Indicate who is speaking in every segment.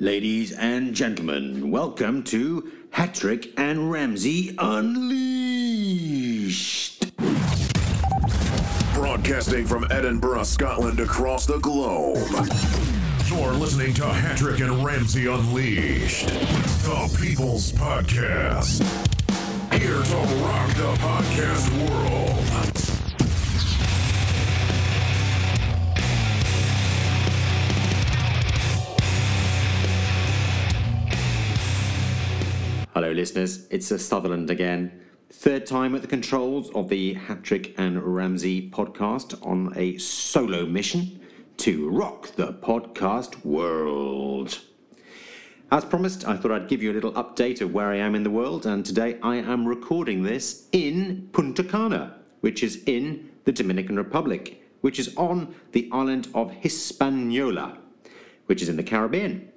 Speaker 1: Ladies and gentlemen, welcome to Hattrick and Ramsey Unleashed.
Speaker 2: Broadcasting from Edinburgh, Scotland, across the globe. You're listening to Hattrick and Ramsey Unleashed, the People's Podcast. Here to rock the podcast world.
Speaker 1: Hello, listeners. It's Sutherland again. Third time at the controls of the Hattrick and Ramsey podcast on a solo mission to rock the podcast world. As promised, I thought I'd give you a little update of where I am in the world, and today I am recording this in Punta Cana, which is in the Dominican Republic, which is on the island of Hispaniola, which is in the Caribbean.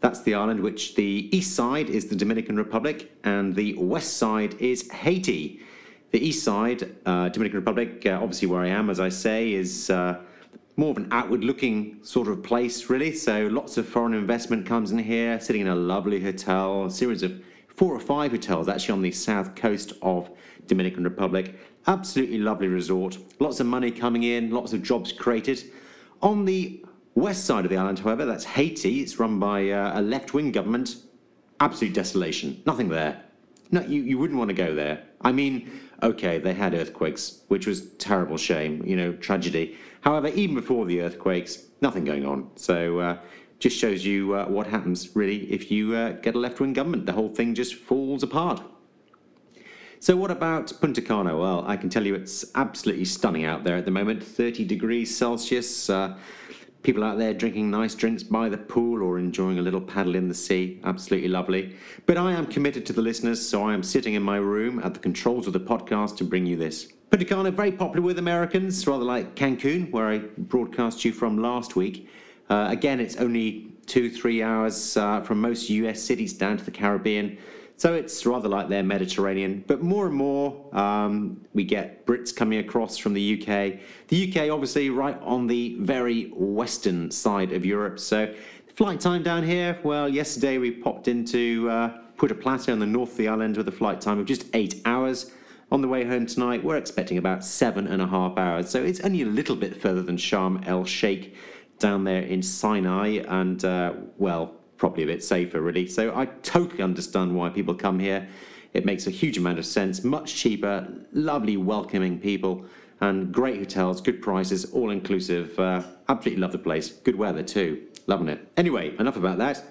Speaker 1: That's the island which the east side is the Dominican Republic and the west side is Haiti. The east side, uh, Dominican Republic, uh, obviously where I am, as I say, is uh, more of an outward looking sort of place, really. So lots of foreign investment comes in here, sitting in a lovely hotel, a series of four or five hotels actually on the south coast of Dominican Republic. Absolutely lovely resort. Lots of money coming in, lots of jobs created. On the West side of the island, however, that's Haiti. It's run by uh, a left wing government. Absolute desolation. Nothing there. No, you, you wouldn't want to go there. I mean, okay, they had earthquakes, which was terrible shame, you know, tragedy. However, even before the earthquakes, nothing going on. So uh, just shows you uh, what happens, really, if you uh, get a left wing government. The whole thing just falls apart. So, what about Punta Cana? Well, I can tell you it's absolutely stunning out there at the moment 30 degrees Celsius. Uh, people out there drinking nice drinks by the pool or enjoying a little paddle in the sea. Absolutely lovely. But I am committed to the listeners, so I am sitting in my room at the controls of the podcast to bring you this. Punta Cana, very popular with Americans, rather like Cancun, where I broadcast you from last week. Uh, again, it's only two, three hours uh, from most US cities down to the Caribbean. So it's rather like their Mediterranean, but more and more um, we get Brits coming across from the UK. The UK, obviously, right on the very western side of Europe. So flight time down here, well, yesterday we popped into uh, Puerto Plata on the north of the island with a flight time of just eight hours. On the way home tonight, we're expecting about seven and a half hours. So it's only a little bit further than Sharm el Sheikh down there in Sinai. And, uh, well, probably a bit safer, really. So I totally understand why people come here. It makes a huge amount of sense, much cheaper, lovely, welcoming people, and great hotels, good prices, all inclusive. Uh, absolutely love the place. Good weather, too. Loving it. Anyway, enough about that.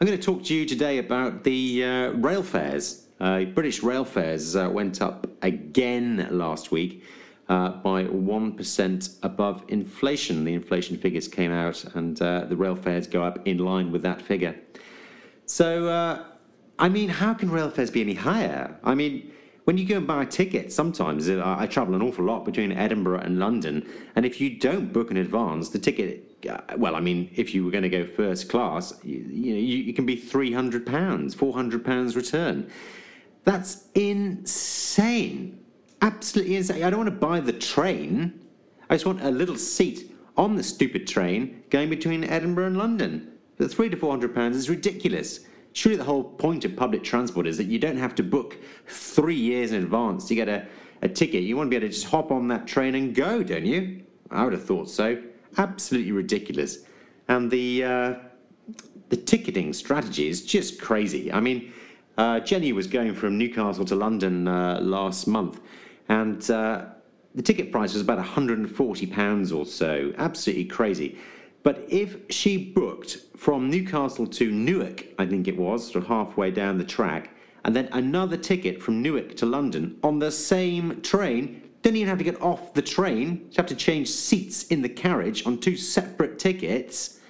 Speaker 1: I'm going to talk to you today about the uh, rail fares. Uh, British rail fares uh, went up again last week uh, by 1% above inflation. The inflation figures came out, and uh, the rail fares go up in line with that figure. So, uh, I mean, how can rail fares be any higher? I mean, when you go and buy a ticket, sometimes uh, I travel an awful lot between Edinburgh and London, and if you don't book in advance, the ticket, uh, well, I mean, if you were going to go first class, you, you know, you, you can be three hundred pounds, four hundred pounds return. That's insane absolutely insane. I don't want to buy the train. I just want a little seat on the stupid train going between Edinburgh and London. The three to four hundred pounds is ridiculous. Surely the whole point of public transport is that you don't have to book three years in advance to get a, a ticket. You want to be able to just hop on that train and go, don't you? I would have thought so. Absolutely ridiculous. And the uh, the ticketing strategy is just crazy. I mean, uh, Jenny was going from Newcastle to London uh, last month and uh, the ticket price was about £140 or so. Absolutely crazy. But if she booked from Newcastle to Newark, I think it was, sort of halfway down the track, and then another ticket from Newark to London on the same train, didn't even have to get off the train, you have to change seats in the carriage on two separate tickets,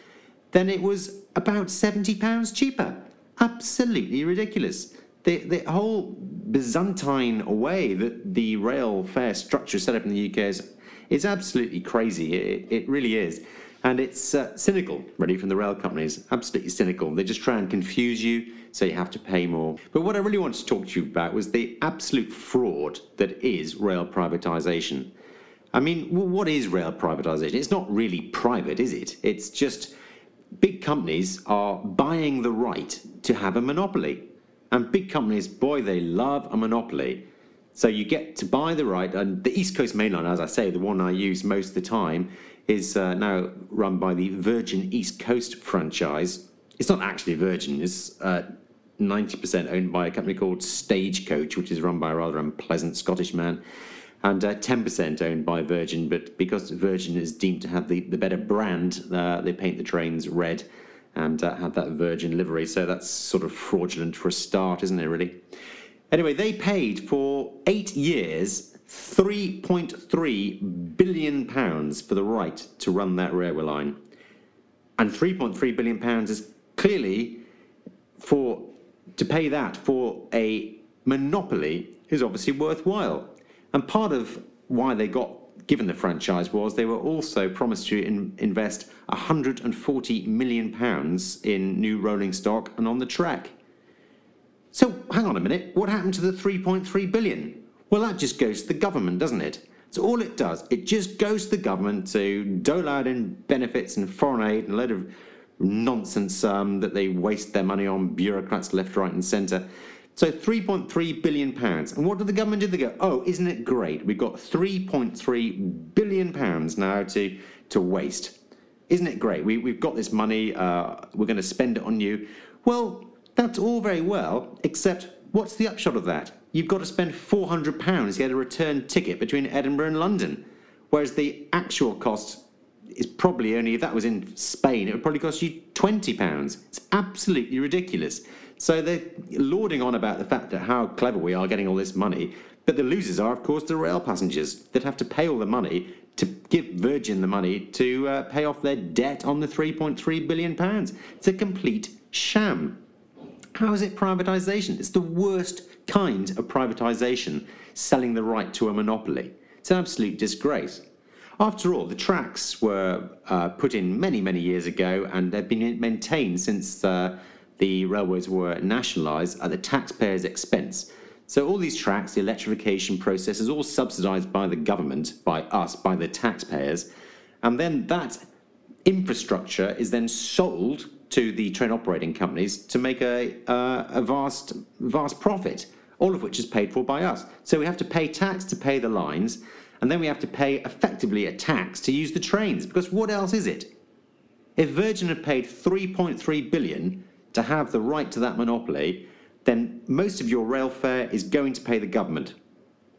Speaker 1: then it was about £70 cheaper. Absolutely ridiculous the, the whole Byzantine way that the rail fare structure is set up in the UK is, is absolutely crazy. It, it really is. And it's uh, cynical, really, from the rail companies. Absolutely cynical. They just try and confuse you, so you have to pay more. But what I really wanted to talk to you about was the absolute fraud that is rail privatisation. I mean, what is rail privatisation? It's not really private, is it? It's just big companies are buying the right to have a monopoly. And big companies, boy, they love a monopoly. So you get to buy the right, and the East Coast Main Line, as I say, the one I use most of the time, is uh, now run by the Virgin East Coast franchise. It's not actually Virgin, it's uh, 90% owned by a company called Stagecoach, which is run by a rather unpleasant Scottish man, and uh, 10% owned by Virgin. But because Virgin is deemed to have the, the better brand, uh, they paint the trains red and uh, have that Virgin livery. So that's sort of fraudulent for a start, isn't it, really? Anyway, they paid for eight years 3.3 billion pounds for the right to run that railway line. And 3.3 billion pounds is clearly for to pay that for a monopoly is obviously worthwhile. And part of why they got given the franchise was they were also promised to in, invest 140 million pounds in new rolling stock and on the track. So hang on a minute, what happened to the 3.3 billion? Well, that just goes to the government, doesn't it? So all it does, it just goes to the government to dole out in benefits and foreign aid and a load of nonsense um, that they waste their money on bureaucrats left, right, and centre. So 3.3 billion pounds. And what did the government do? They go, oh, isn't it great? We've got 3.3 billion pounds now to to waste. Isn't it great? We, we've got this money. Uh, we're going to spend it on you. Well, that's all very well, except what's the upshot of that? You've got to spend 400 pounds to get a return ticket between Edinburgh and London, whereas the actual cost is probably only if that was in Spain, it would probably cost you twenty pounds. It's absolutely ridiculous. So they're lauding on about the fact that how clever we are getting all this money, but the losers are, of course, the rail passengers that have to pay all the money to give Virgin the money to uh, pay off their debt on the 3.3 billion pounds. It's a complete sham. How is it privatisation? It's the worst kind of privatisation, selling the right to a monopoly. It's an absolute disgrace. After all, the tracks were uh, put in many, many years ago and they've been maintained since uh, the railways were nationalised at the taxpayer's expense. So all these tracks, the electrification process is all subsidised by the government, by us, by the taxpayers. And then that infrastructure is then sold to the train operating companies to make a, uh, a vast, vast profit, all of which is paid for by us. So we have to pay tax to pay the lines, and then we have to pay effectively a tax to use the trains because what else is it? If Virgin had paid 3.3 billion to have the right to that monopoly, then most of your rail fare is going to pay the government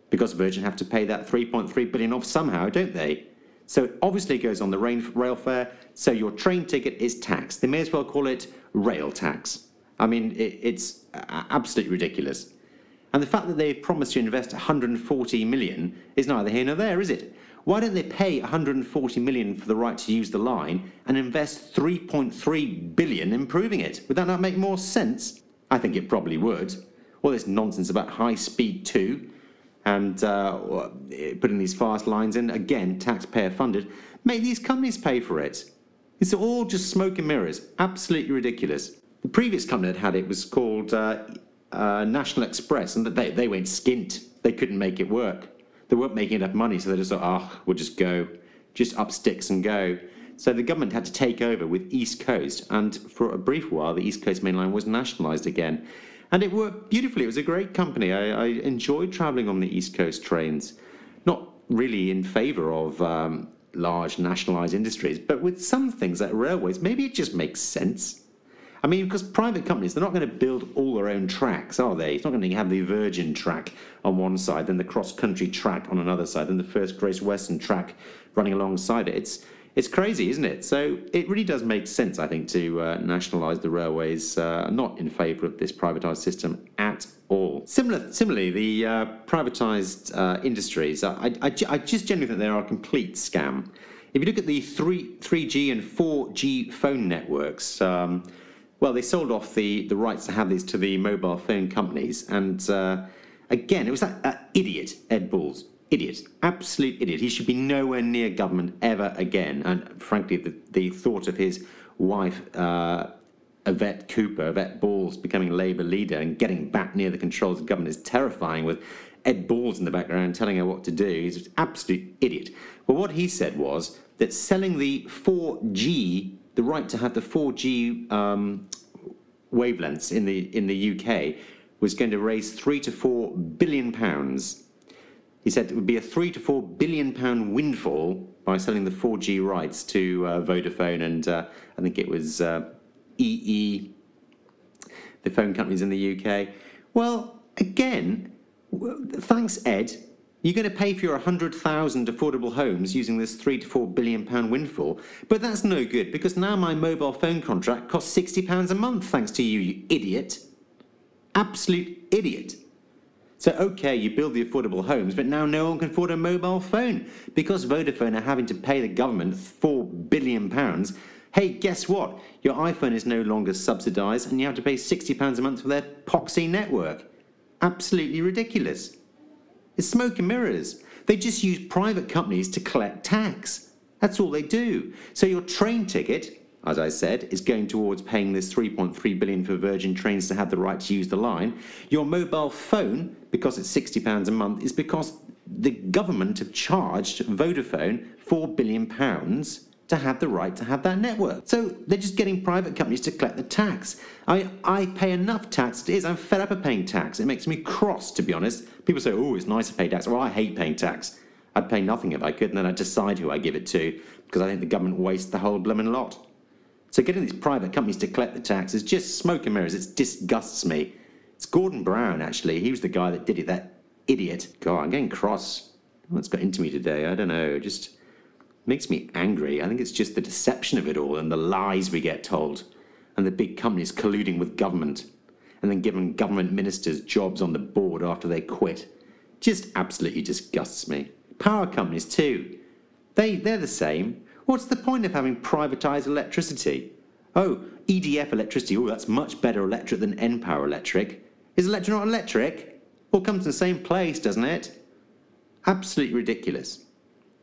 Speaker 1: because Virgin have to pay that 3.3 billion off somehow, don't they? So it obviously goes on the rail fare, so your train ticket is taxed. They may as well call it rail tax. I mean, it's absolutely ridiculous. And the fact that they've promised to invest 140 million is neither here nor there, is it? Why don't they pay 140 million for the right to use the line and invest 3.3 billion improving it? Would that not make more sense? I think it probably would. All this nonsense about high speed two and uh, putting these fast lines in, again, taxpayer funded, make these companies pay for it. It's all just smoke and mirrors. Absolutely ridiculous. The previous company that had it was called uh, uh, National Express, and they, they went skint. They couldn't make it work. They weren't making enough money, so they just thought, oh, we'll just go, just up sticks and go. So the government had to take over with East Coast, and for a brief while, the East Coast Main Line was nationalised again. And it worked beautifully. It was a great company. I, I enjoyed travelling on the East Coast trains. Not really in favour of um, large nationalised industries, but with some things like railways, maybe it just makes sense. I mean, because private companies, they're not going to build all their own tracks, are they? It's not going to have the Virgin track on one side, then the cross country track on another side, then the first Great Western track running alongside it. It's it's crazy, isn't it? So it really does make sense, I think, to uh, nationalise the railways. Uh, not in favour of this privatised system at all. Similar, similarly, the uh, privatised uh, industries, I, I, I just generally think they are a complete scam. If you look at the 3, 3G and 4G phone networks, um, well, they sold off the, the rights to have these to the mobile phone companies. And uh, again, it was that, idiot, Ed Balls. Idiot. Absolute idiot. He should be nowhere near government ever again. And frankly, the, the thought of his wife, uh, Yvette Cooper, Yvette Balls, becoming Labour leader and getting back near the controls of government is terrifying with Ed Balls in the background telling her what to do. He's an absolute idiot. Well, what he said was that selling the 4G the right to have the 4G um, wavelengths in the in the UK was going to raise three to four billion pounds. He said it would be a three to four billion pound windfall by selling the 4G rights to uh, Vodafone and uh, I think it was uh, EE, the phone companies in the UK. Well, again, thanks, Ed. You're going to pay for your 100,000 affordable homes using this 3 to 4 billion pound windfall. But that's no good because now my mobile phone contract costs 60 pounds a month thanks to you, you idiot. Absolute idiot. So, okay, you build the affordable homes, but now no one can afford a mobile phone because Vodafone are having to pay the government £4 billion. Hey, guess what? Your iPhone is no longer subsidised and you have to pay £60 a month for their poxy network. Absolutely ridiculous. It's smoke and mirrors. They just use private companies to collect tax. That's all they do. So your train ticket, as I said, is going towards paying this 3.3 billion for Virgin Trains to have the right to use the line. Your mobile phone, because it's 60 pounds a month, is because the government have charged Vodafone 4 billion pounds to have the right to have that network. So they're just getting private companies to collect the tax. I, I pay enough tax as it is. I'm fed up of paying tax. It makes me cross, to be honest. People say, oh, it's nice to pay tax. Well, I hate paying tax. I'd pay nothing if I could, and then I'd decide who I give it to, because I think the government wastes the whole blooming lot. So getting these private companies to collect the tax is just smoke and mirrors. It disgusts me. It's Gordon Brown, actually. He was the guy that did it, that idiot. God, I'm getting cross. What's got into me today? I don't know. Just makes me angry. I think it's just the deception of it all and the lies we get told, and the big companies colluding with government, and then giving government ministers jobs on the board after they quit. Just absolutely disgusts me. Power companies, too. They, they're the same. What's the point of having privatised electricity? Oh, EDF electricity, oh, that's much better electric than npower electric. Is electric not electric? All comes to the same place, doesn't it? Absolutely ridiculous.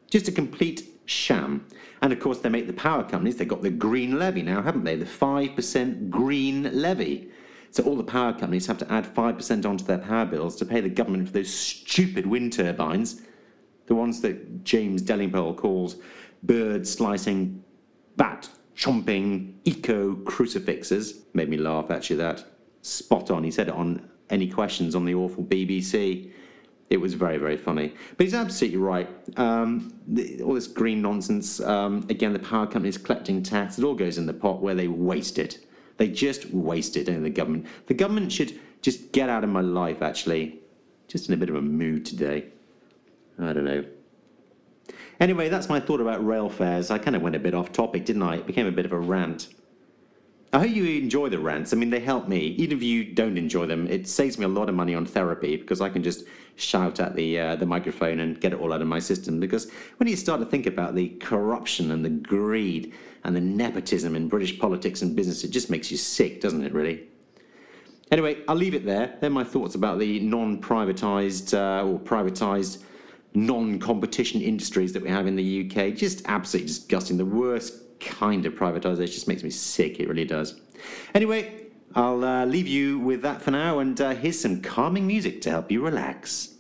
Speaker 1: Just a complete sham. And of course, they make the power companies, they've got the green levy now, haven't they? The 5% green levy. So all the power companies have to add 5% onto their power bills to pay the government for those stupid wind turbines, the ones that James Delingpole calls bird slicing, bat chomping eco crucifixes. Made me laugh, actually, that. Spot on. He said it on Any Questions on the awful BBC. It was very, very funny. But he's absolutely right. Um, the, all this green nonsense, um, again, the power companies collecting tax, it all goes in the pot where they waste it. They just waste it in the government. The government should just get out of my life, actually. Just in a bit of a mood today. I don't know. Anyway, that's my thought about rail fares. I kind of went a bit off topic, didn't I? It became a bit of a rant. I hope you enjoy the rants. I mean, they help me. Even if you don't enjoy them, it saves me a lot of money on therapy because I can just shout at the uh, the microphone and get it all out of my system. Because when you start to think about the corruption and the greed and the nepotism in British politics and business, it just makes you sick, doesn't it? Really. Anyway, I'll leave it there. They're my thoughts about the non-privatised uh, or privatised non-competition industries that we have in the UK. Just absolutely disgusting. The worst kind of privatisation just makes me sick. It really does. Anyway, I'll uh, leave you with that for now, and uh, here's some calming music to help you relax.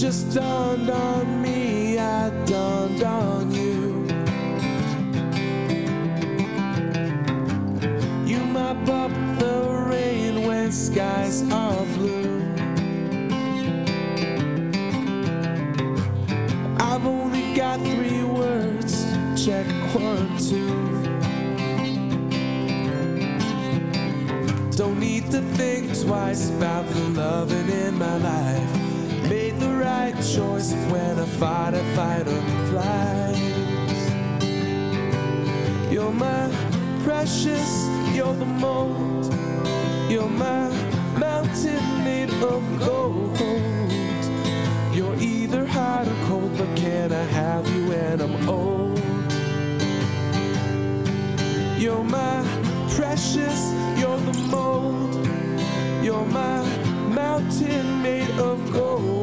Speaker 3: Just dawned on me I dawned on you. You mop up the rain when skies are blue. I've only got three words. Check one, two. Don't need to think twice about the loving in my life. Choice when I fought a fight of flight. You're my precious, you're the mold. You're my mountain made of gold. You're either hot or cold, but can I have you when I'm old? You're my precious, you're the mold. You're my mountain made of gold.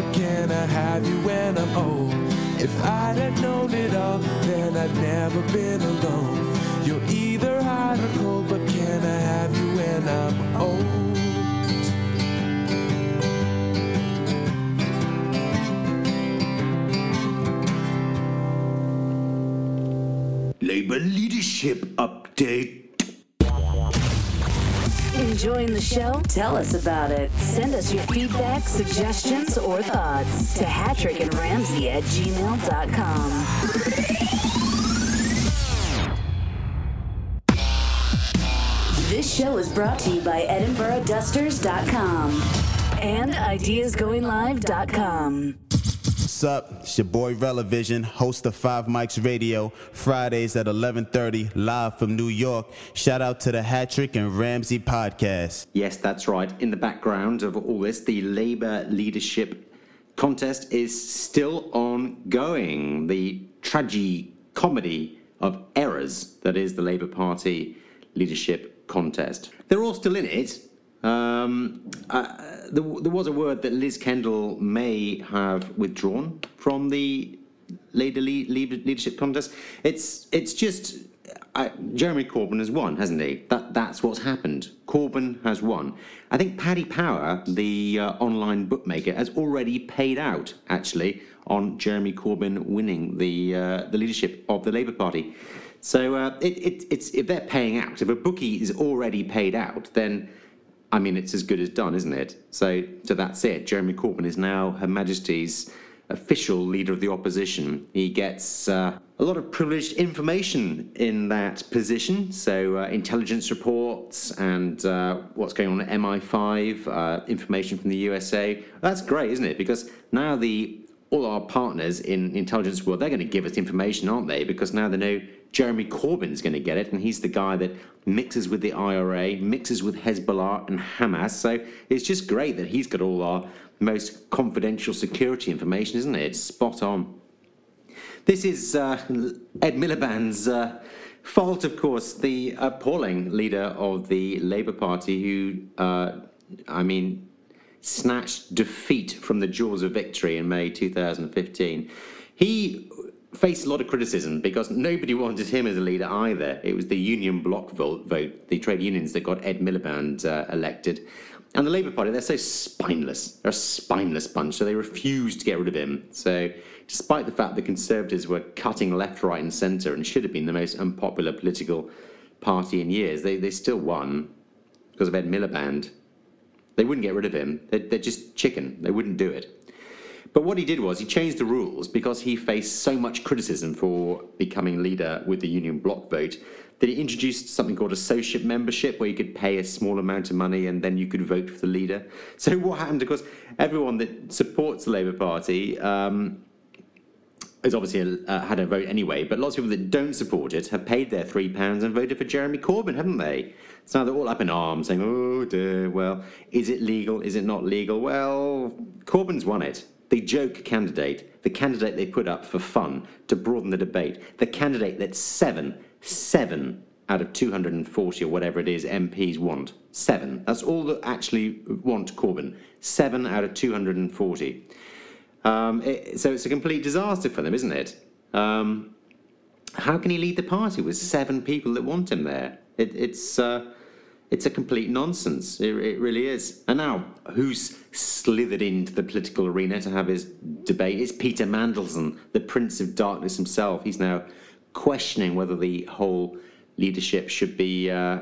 Speaker 3: But can I have you when I'm old? If I'd have known it all, then I'd never been alone. You're either hot or cold, but can I have you when I'm old?
Speaker 1: Labour leadership update.
Speaker 4: Enjoying the show? Tell us about it. Send us your feedback, suggestions, or thoughts to Hattrick and Ramsey at gmail.com. This show is brought to you by EdinburghDusters.com and IdeasGoingLive.com.
Speaker 5: What's up? It's your boy Relevision, host of Five Mics Radio, Fridays at 11:30, live from New York. Shout out to the Hattrick and Ramsey podcast.
Speaker 1: Yes, that's right. In the background of all this, the Labour leadership contest is still ongoing. The tragedy comedy of errors that is the Labour Party leadership contest. They're all still in it. Um, there, there was a word that Liz Kendall may have withdrawn from the Labour le- le- leadership contest. It's it's just uh, Jeremy Corbyn has won, hasn't he? That that's what's happened. Corbyn has won. I think Paddy Power, the uh, online bookmaker, has already paid out actually on Jeremy Corbyn winning the uh, the leadership of the Labour Party. So uh, it, it, it's if they're paying out, if a bookie is already paid out, then I mean it's as good as done, isn't it? So so that's it. Jeremy Corbyn is now Her Majesty's official leader of the opposition. He gets uh, a lot of privileged information in that position. So, uh, intelligence reports and uh, what's going on at MI5, uh, information from the USA. That's great, isn't it? Because now the all our partners in intelligence world, they're going to give us information, aren't they? Because now they know Jeremy Corbyn's going to get it, and he's the guy that mixes with the IRA, mixes with Hezbollah and Hamas. So it's just great that he's got all our most confidential security information, isn't it? It's spot on. This is uh, Ed Miliband's uh, fault, of course, the appalling leader of the Labour Party who, uh, I mean, snatched defeat from the jaws of victory in May 2015. He faced a lot of criticism because nobody wanted him as a leader either. It was the union bloc vote, vote the trade unions that got Ed Miliband uh, elected. And the Labour Party, they're so spineless. They're a spineless bunch, so they refused to get rid of him. So, despite the fact the Conservatives were cutting left, right, and centre and should have been the most unpopular political party in years, they, they still won because of Ed Miliband. They wouldn't get rid of him. They're, they're just chicken. They wouldn't do it. But what he did was he changed the rules because he faced so much criticism for becoming leader with the union bloc vote that he introduced something called associate membership where you could pay a small amount of money and then you could vote for the leader. So what happened, of course, everyone that supports the Labour Party um, has obviously uh, had a vote anyway, but lots of people that don't support it have paid their three pounds and voted for Jeremy Corbyn, haven't they? So now they're all up in arms saying, oh dear, well, is it legal? Is it not legal? Well, Corbyn's won it. The joke candidate, the candidate they put up for fun to broaden the debate, the candidate that seven, seven out of 240 or whatever it is MPs want. Seven. That's all that actually want Corbyn. Seven out of 240. Um, it, so it's a complete disaster for them, isn't it? Um, how can he lead the party with seven people that want him there? It, it's uh, It's a complete nonsense. It, it really is. And now, who's slithered into the political arena to have his debate? It's Peter Mandelson, the Prince of Darkness himself. He's now questioning whether the whole leadership should be uh,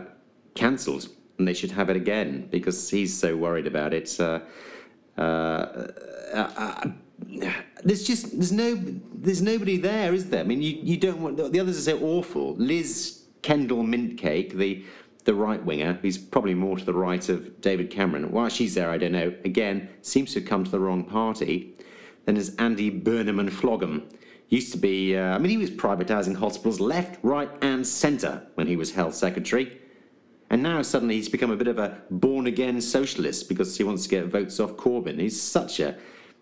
Speaker 1: cancelled and they should have it again because he's so worried about it. Uh, uh, uh, there's just there's no there's nobody there, is there? I mean, you, you don't want the others are so awful. Liz Kendall Mintcake, the the right winger, who's probably more to the right of David Cameron. Why she's there, I don't know. Again, seems to have come to the wrong party. Then there's Andy Burnham and Flogham. Used to be, uh, I mean, he was privatising hospitals left, right, and centre when he was health secretary. And now suddenly he's become a bit of a born again socialist because he wants to get votes off Corbyn. He's such a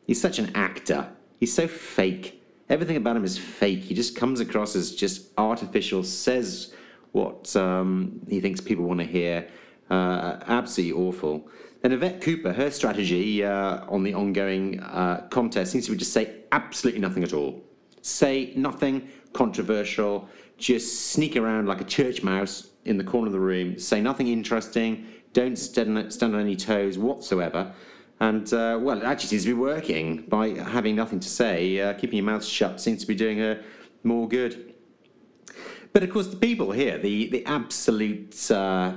Speaker 1: he's such an actor. He's so fake. Everything about him is fake. He just comes across as just artificial, says what um, he thinks people want to hear. Uh, absolutely awful. Then Yvette Cooper, her strategy uh, on the ongoing uh, contest seems to be just say absolutely nothing at all. Say nothing controversial, just sneak around like a church mouse in the corner of the room, say nothing interesting, don't stand, on any toes whatsoever. And, uh, well, it actually seems to be working by having nothing to say. Uh, keeping your mouth shut seems to be doing her more good. But of course, the people here, the, the absolute, uh,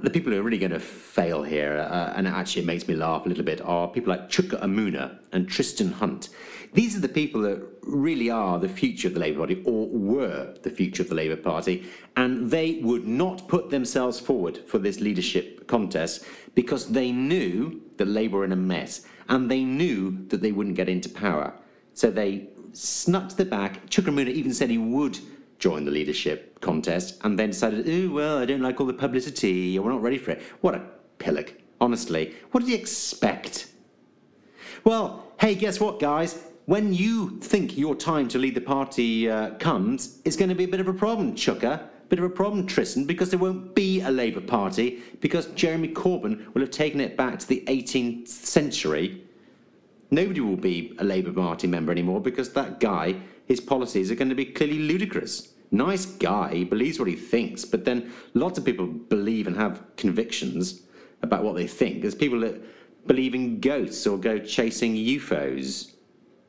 Speaker 1: the people who are really going to fail here, uh, and actually it makes me laugh a little bit, are people like Chuka Umunna and Tristan Hunt. These are the people that really are the future of the Labour Party, or were the future of the Labour Party, and they would not put themselves forward for this leadership contest because they knew that Labour were in a mess, and they knew that they wouldn't get into power. So they snuck to the back. Chuka Umunna even said he would join the leadership contest and then decided, oh, well, I don't like all the publicity, we're not ready for it. What a pillock, honestly. What did he expect? Well, hey, guess what, guys? When you think your time to lead the party uh, comes, it's going to be a bit of a problem, Chuka. Bit of a problem, Tristan, because there won't be a Labour Party, because Jeremy Corbyn will have taken it back to the 18th century. Nobody will be a Labour Party member anymore because that guy his policies are going to be clearly ludicrous. Nice guy, he believes what he thinks, but then lots of people believe and have convictions about what they think. There's people that believe in ghosts or go chasing UFOs.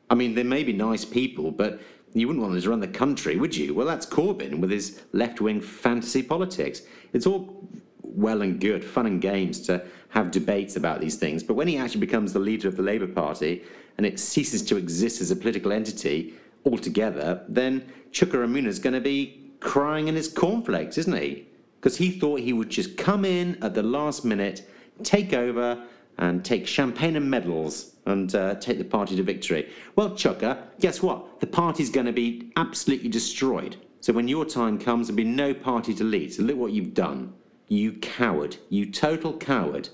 Speaker 1: I mean, they may be nice people, but you wouldn't want them to run the country, would you? Well, that's Corbyn with his left wing fantasy politics. It's all well and good, fun and games to have debates about these things, but when he actually becomes the leader of the Labour Party and it ceases to exist as a political entity, altogether, then Chuka Umunna is going to be crying in his cornflakes, isn't he? Because he thought he would just come in at the last minute, take over, and take champagne and medals and uh, take the party to victory. Well, Chuka, guess what? The party's going to be absolutely destroyed. So when your time comes, there'll be no party to lead. So look what you've done. You coward. You total coward.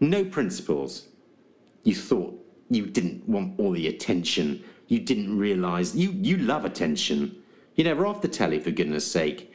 Speaker 1: No principles. You thought you didn't want all the attention you didn't realise. You, you love attention. You're never off the telly, for goodness sake,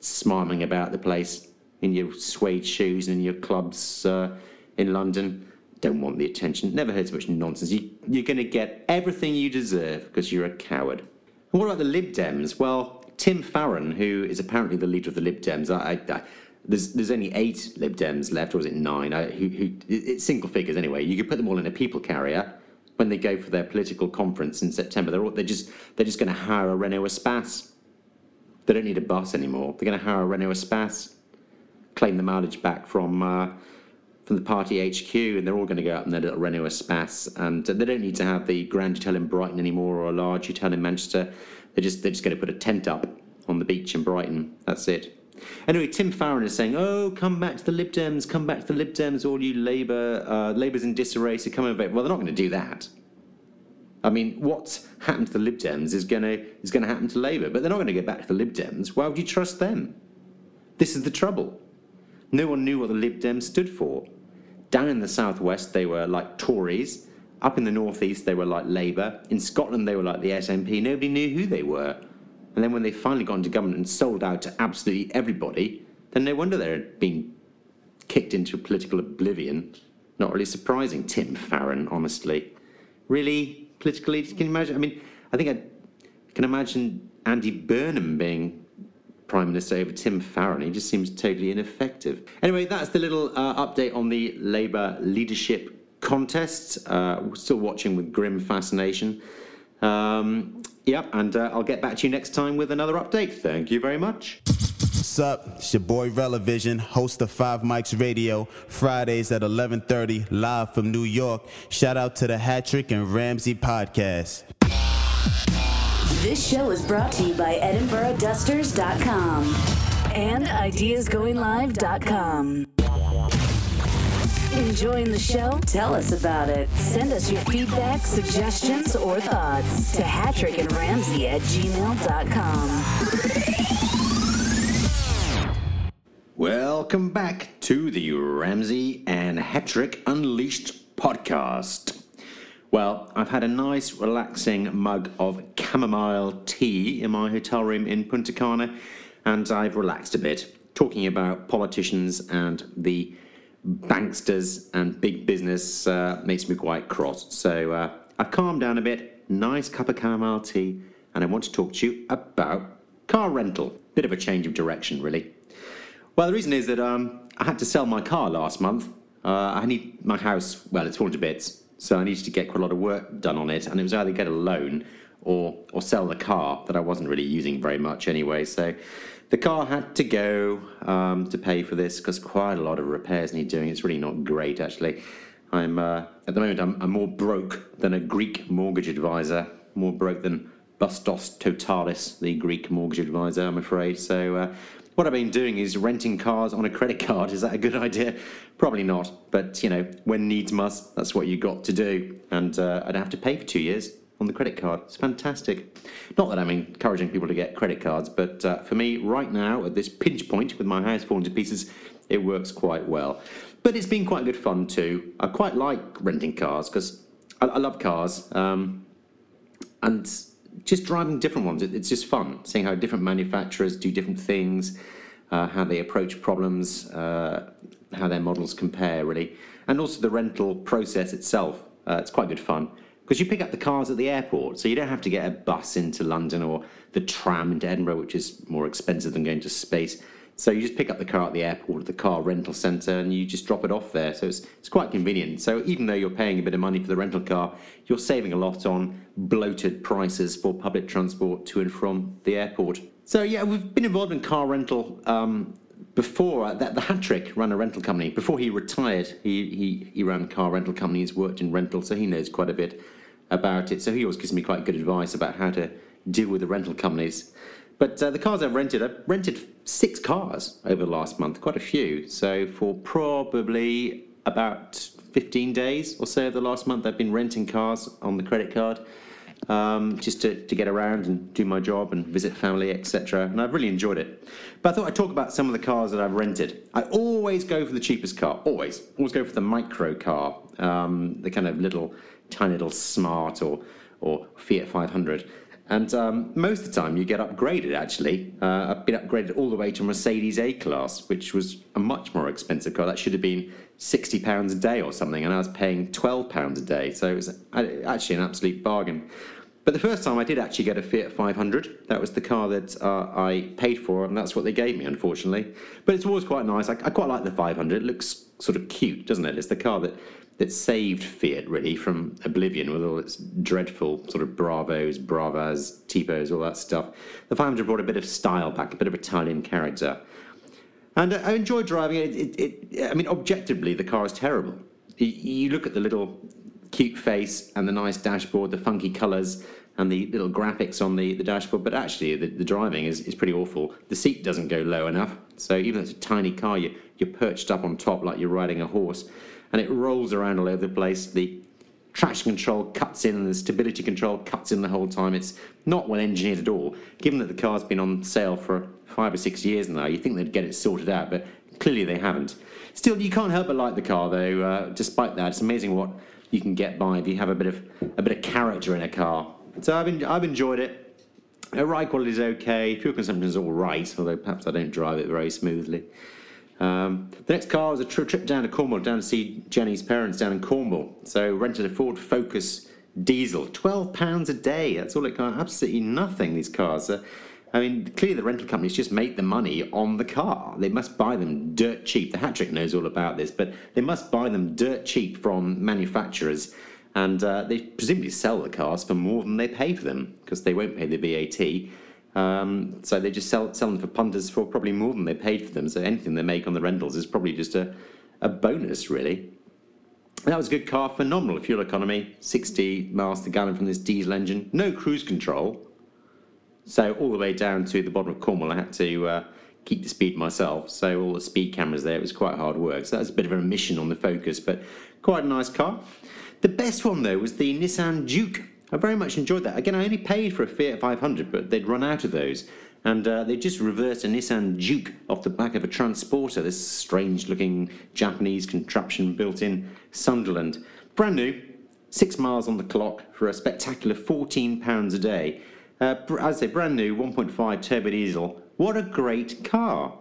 Speaker 1: smarming about the place in your suede shoes and in your clubs uh, in London. Don't want the attention. Never heard so much nonsense. You, you're going to get everything you deserve because you're a coward. And what about the Lib Dems? Well, Tim Farron, who is apparently the leader of the Lib Dems, I, I, there's there's only eight Lib Dems left, or is it nine? I, who, who, it's single figures anyway. You could put them all in a people carrier when they go for their political conference in September, they're, all, they're just they're just going to hire a Renault Espace. They don't need a bus anymore. They're going to hire a Renault Espace, claim the mileage back from uh, from the party HQ, and they're all going to go out in their little Renault Espace, and they don't need to have the Grand Hotel in Brighton anymore or a large hotel in Manchester. They're just they're just going to put a tent up on the beach in Brighton. That's it. Anyway, Tim Farron is saying, "Oh, come back to the Lib Dems, come back to the Lib Dems, all you Labour, uh, Labour's in disarray, so come and vote." Well, they're not going to do that. I mean, what's happened to the Lib Dems is going to is going to happen to Labour, but they're not going to get back to the Lib Dems. Why would you trust them? This is the trouble. No one knew what the Lib Dems stood for. Down in the southwest, they were like Tories. Up in the northeast, they were like Labour. In Scotland, they were like the SNP. Nobody knew who they were. And then when they finally got into government and sold out to absolutely everybody, then no wonder they're being kicked into political oblivion. Not really surprising, Tim Farron, honestly. Really, politically, can you imagine? I mean, I think I can imagine Andy Burnham being Prime Minister over Tim Farron. He just seems totally ineffective. Anyway, that's the little uh, update on the Labour leadership contest. Uh, still watching with grim fascination. Um, yep, and uh, I'll get back to you next time with another update. Thank you very much.
Speaker 5: What's up? It's your boy Relevision, host of Five Mics Radio, Fridays at 11:30, live from New York. Shout out to the Hattrick and Ramsey podcast.
Speaker 4: This show is brought to you by EdinburghDusters.com and IdeasGoingLive.com. Enjoying the show? Tell us about it. Send us your feedback, suggestions, or thoughts to Hattrick and Ramsey at gmail.com.
Speaker 1: Welcome back to the Ramsey and Hattrick Unleashed podcast. Well, I've had a nice, relaxing mug of chamomile tea in my hotel room in Punta Cana, and I've relaxed a bit, talking about politicians and the banksters and big business uh, makes me quite cross. So uh, I've calmed down a bit, nice cup of chamomile tea, and I want to talk to you about car rental. Bit of a change of direction, really. Well, the reason is that um, I had to sell my car last month. Uh, I need my house, well, it's fallen to bits, so I needed to get quite a lot of work done on it, and it was either get a loan or or sell the car that I wasn't really using very much anyway. So the car had to go um, to pay for this because quite a lot of repairs need doing. It's really not great actually. I'm uh, at the moment I'm, I'm more broke than a Greek mortgage advisor, more broke than Bustos Totalis, the Greek mortgage advisor. I'm afraid. So. Uh, what I've been doing is renting cars on a credit card. Is that a good idea? Probably not. But you know, when needs must, that's what you got to do. And uh, I don't have to pay for two years on the credit card. It's fantastic. Not that I'm encouraging people to get credit cards, but uh, for me, right now, at this pinch point with my house falling to pieces, it works quite well. But it's been quite good fun too. I quite like renting cars because I, I, love cars. Um, and just driving different ones, it, it's just fun seeing how different manufacturers do different things, uh, how they approach problems, uh, how their models compare, really, and also the rental process itself. Uh, it's quite good fun because you pick up the cars at the airport, so you don't have to get a bus into London or the tram into Edinburgh, which is more expensive than going to space. So you just pick up the car at the airport, the car rental centre, and you just drop it off there. So it's, it's quite convenient. So even though you're paying a bit of money for the rental car, you're saving a lot on bloated prices for public transport to and from the airport. So yeah, we've been involved in car rental um, before. Uh, that the Hattrick ran a rental company before he retired. He he he ran car rental companies, worked in rental, so he knows quite a bit about it. So he always gives me quite good advice about how to deal with the rental companies. But uh, the cars I've rented, I've rented six cars over the last month, quite a few. So for probably about 15 days or so of the last month, I've been renting cars on the credit card um, just to, to get around and do my job and visit family, etc. And I've really enjoyed it. But I thought I'd talk about some of the cars that I've rented. I always go for the cheapest car, always. Always go for the micro car, um, the kind of little, tiny little smart or, or Fiat 500. And um, most of the time, you get upgraded. Actually, uh, I've been upgraded all the way to Mercedes A Class, which was a much more expensive car. That should have been sixty pounds a day or something, and I was paying twelve pounds a day. So it was actually an absolute bargain. But the first time I did actually get a Fiat 500. That was the car that uh, I paid for, and that's what they gave me, unfortunately. But it's always quite nice. I, I quite like the 500. It looks sort of cute, doesn't it? It's the car that that saved Fiat really from oblivion with all its dreadful sort of Bravos, Bravas, Tipos, all that stuff. The 500 brought a bit of style back, a bit of Italian character. And I enjoyed driving it. It, it. I mean, objectively, the car is terrible. You look at the little cute face and the nice dashboard, the funky colours, and the little graphics on the, the dashboard, but actually the, the driving is, is pretty awful. The seat doesn't go low enough, so even though it's a tiny car, you, you're perched up on top like you're riding a horse and it rolls around all over the place. The traction control cuts in and the stability control cuts in the whole time. It's not well engineered at all. Given that the car's been on sale for five or six years now, you think they'd get it sorted out, but clearly they haven't. Still, you can't help but like the car, though. Uh, despite that, it's amazing what you can get by if you have a bit of a bit of character in a car. So I've, en- I've enjoyed it. The ride quality is okay. Fuel consumption is all right, although perhaps I don't drive it very smoothly. Um, the next car was a tri- trip down to Cornwall, down to see Jenny's parents down in Cornwall. So rented a Ford Focus diesel, twelve pounds a day. That's all it cost. Absolutely nothing. These cars. Uh, I mean, clearly the rental companies just make the money on the car. They must buy them dirt cheap. The Hattrick knows all about this, but they must buy them dirt cheap from manufacturers, and uh, they presumably sell the cars for more than they pay for them because they won't pay the VAT. Um, so they just sell, sell them for punters for probably more than they paid for them. So anything they make on the rentals is probably just a, a bonus, really. That was a good car, phenomenal fuel economy, 60 miles per gallon from this diesel engine, no cruise control. So all the way down to the bottom of Cornwall, I had to uh, keep the speed myself. So all the speed cameras there, it was quite hard work. So that was a bit of a mission on the Focus, but quite a nice car. The best one though was the Nissan Juke. I very much enjoyed that. Again, I only paid for a Fiat 500, but they'd run out of those. And uh, they just reversed a Nissan Juke off the back of a transporter, this strange looking Japanese contraption built in Sunderland. Brand new, six miles on the clock for a spectacular £14 a day. Uh, as I say, brand new 1.5 turbo diesel. What a great car!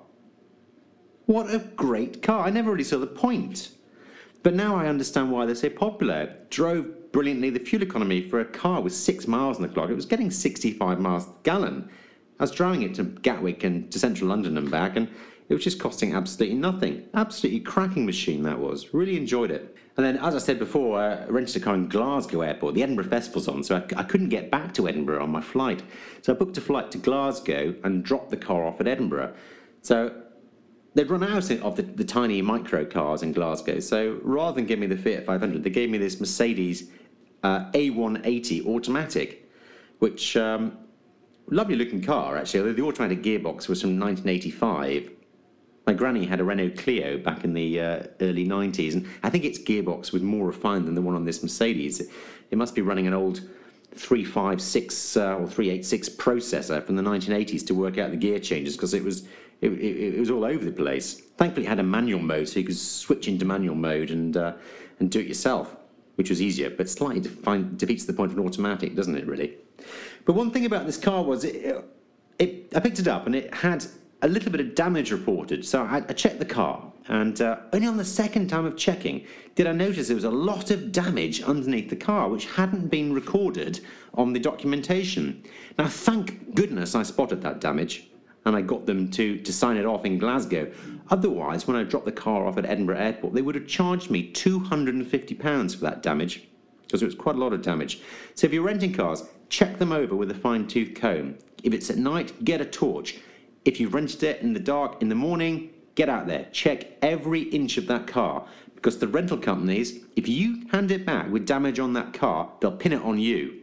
Speaker 1: What a great car! I never really saw the point. But now I understand why they're so popular. Drove brilliantly. The fuel economy for a car was six miles on the clock. It was getting 65 miles per gallon. I was driving it to Gatwick and to central London and back, and it was just costing absolutely nothing. Absolutely cracking machine that was. Really enjoyed it. And then, as I said before, I rented a car in Glasgow Airport. The Edinburgh Festival's on, so I, I couldn't get back to Edinburgh on my flight. So I booked a flight to Glasgow and dropped the car off at Edinburgh. So they'd run out of the, the tiny micro cars in Glasgow. So rather than give me the Fiat 500, they gave me this Mercedes uh, A180 automatic, which um, lovely looking car actually. The automatic gearbox was from 1985. My granny had a Renault Clio back in the uh, early 90s, and I think its gearbox was more refined than the one on this Mercedes. It, it must be running an old 356 uh, or 386 processor from the 1980s to work out the gear changes because it was it, it, it was all over the place. Thankfully, it had a manual mode, so you could switch into manual mode and uh, and do it yourself, which was easier, but slightly define, defeats the point of an automatic, doesn't it? Really. But one thing about this car was it, it I picked it up and it had a little bit of damage reported. So I, I checked the car, and uh, only on the second time of checking did I notice there was a lot of damage underneath the car, which hadn't been recorded on the documentation. Now, thank goodness I spotted that damage. And I got them to, to sign it off in Glasgow. Otherwise, when I dropped the car off at Edinburgh Airport, they would have charged me £250 for that damage because it was quite a lot of damage. So if you're renting cars, check them over with a fine tooth comb. If it's at night, get a torch. If you've rented it in the dark in the morning, get out there. Check every inch of that car because the rental companies, if you hand it back with damage on that car, they'll pin it on you.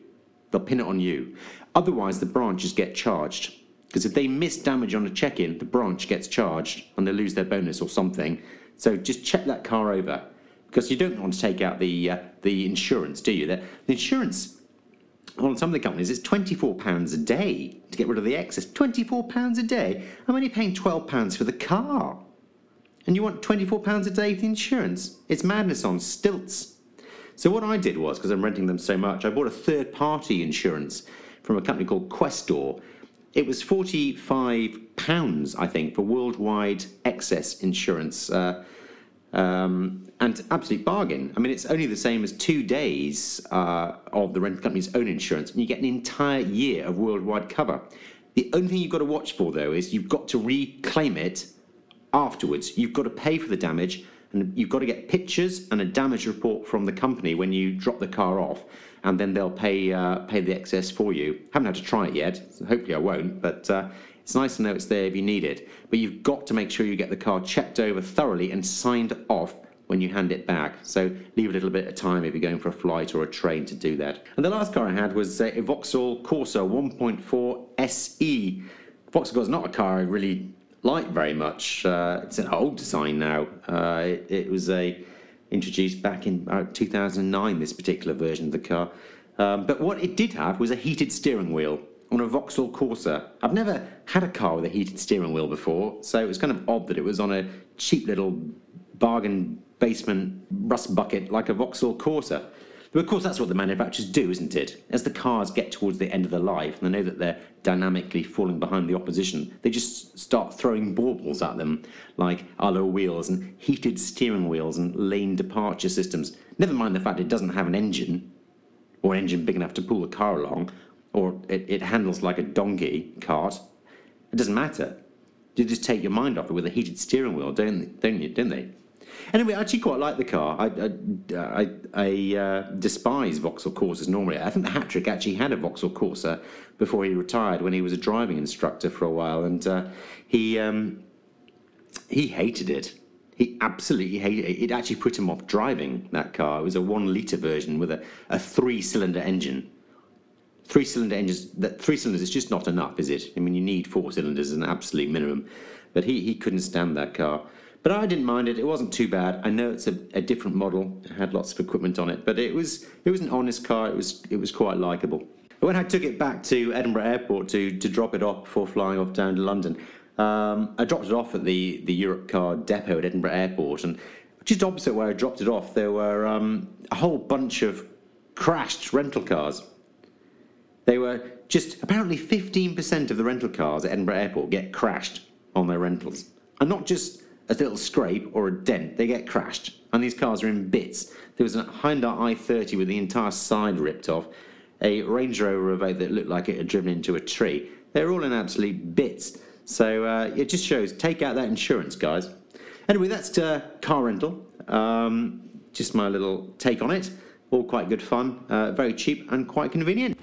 Speaker 1: They'll pin it on you. Otherwise, the branches get charged. Because if they miss damage on a check in, the branch gets charged and they lose their bonus or something. So just check that car over because you don't want to take out the, uh, the insurance, do you? The, the insurance on some of the companies is £24 a day to get rid of the excess. £24 a day? I'm only paying £12 for the car. And you want £24 a day for the insurance? It's madness on stilts. So what I did was, because I'm renting them so much, I bought a third party insurance from a company called Questor. It was £45, I think, for worldwide excess insurance. Uh, um, and absolute bargain. I mean, it's only the same as two days uh, of the rental company's own insurance, and you get an entire year of worldwide cover. The only thing you've got to watch for, though, is you've got to reclaim it afterwards. You've got to pay for the damage, and you've got to get pictures and a damage report from the company when you drop the car off, and then they'll pay uh, pay the excess for you. Haven't had to try it yet. So hopefully, I won't. But uh, it's nice to know it's there if you need it. But you've got to make sure you get the car checked over thoroughly and signed off when you hand it back. So leave a little bit of time if you're going for a flight or a train to do that. And the last car I had was uh, a Vauxhall Corsa 1.4 SE. Vauxhall is not a car I really like very much. Uh, it's an old design now. Uh, it, it, was a introduced back in uh, 2009. This particular version of the car. Um, but what it did have was a heated steering wheel on a Vauxhall Corsa. I've never had a car with a heated steering wheel before, so it was kind of odd that it was on a cheap little bargain basement rust bucket like a Vauxhall Corsa. But of course, that's what the manufacturers do, isn't it? As the cars get towards the end of their life and they know that they're dynamically falling behind the opposition, they just start throwing baubles at them, like alloy wheels and heated steering wheels and lane departure systems. Never mind the fact it doesn't have an engine, or an engine big enough to pull the car along, or it, it handles like a donkey cart. It doesn't matter. You just take your mind off it with a heated steering wheel, don't don't you? Don't they? Anyway, I actually quite like the car. I I, I, I uh, despise Vauxhall Corsas normally. I think the Hattrick actually had a Vauxhall Corsa before he retired when he was a driving instructor for a while, and uh, he um, he hated it. He absolutely hated it. It actually put him off driving that car. It was a one litre version with a, a three cylinder engine. Three cylinder engines, that three cylinders is just not enough, is it? I mean, you need four cylinders as an absolute minimum. But he, he couldn't stand that car. But I didn't mind it. It wasn't too bad. I know it's a, a different model. It had lots of equipment on it, but it was it was an honest car. It was it was quite likable. When I took it back to Edinburgh Airport to to drop it off before flying off down to London, um, I dropped it off at the the Europcar depot at Edinburgh Airport, and just opposite where I dropped it off, there were um, a whole bunch of crashed rental cars. They were just apparently 15% of the rental cars at Edinburgh Airport get crashed on their rentals, and not just a little scrape or a dent, they get crashed. And these cars are in bits. There was a Hyundai i30 with the entire side ripped off, a Range Rover Evoque that looked like it had driven into a tree. They're all in absolute bits. So uh, it just shows take out that insurance, guys. Anyway, that's uh, car rental. Um, just my little take on it. All quite good fun, uh, very cheap and quite convenient.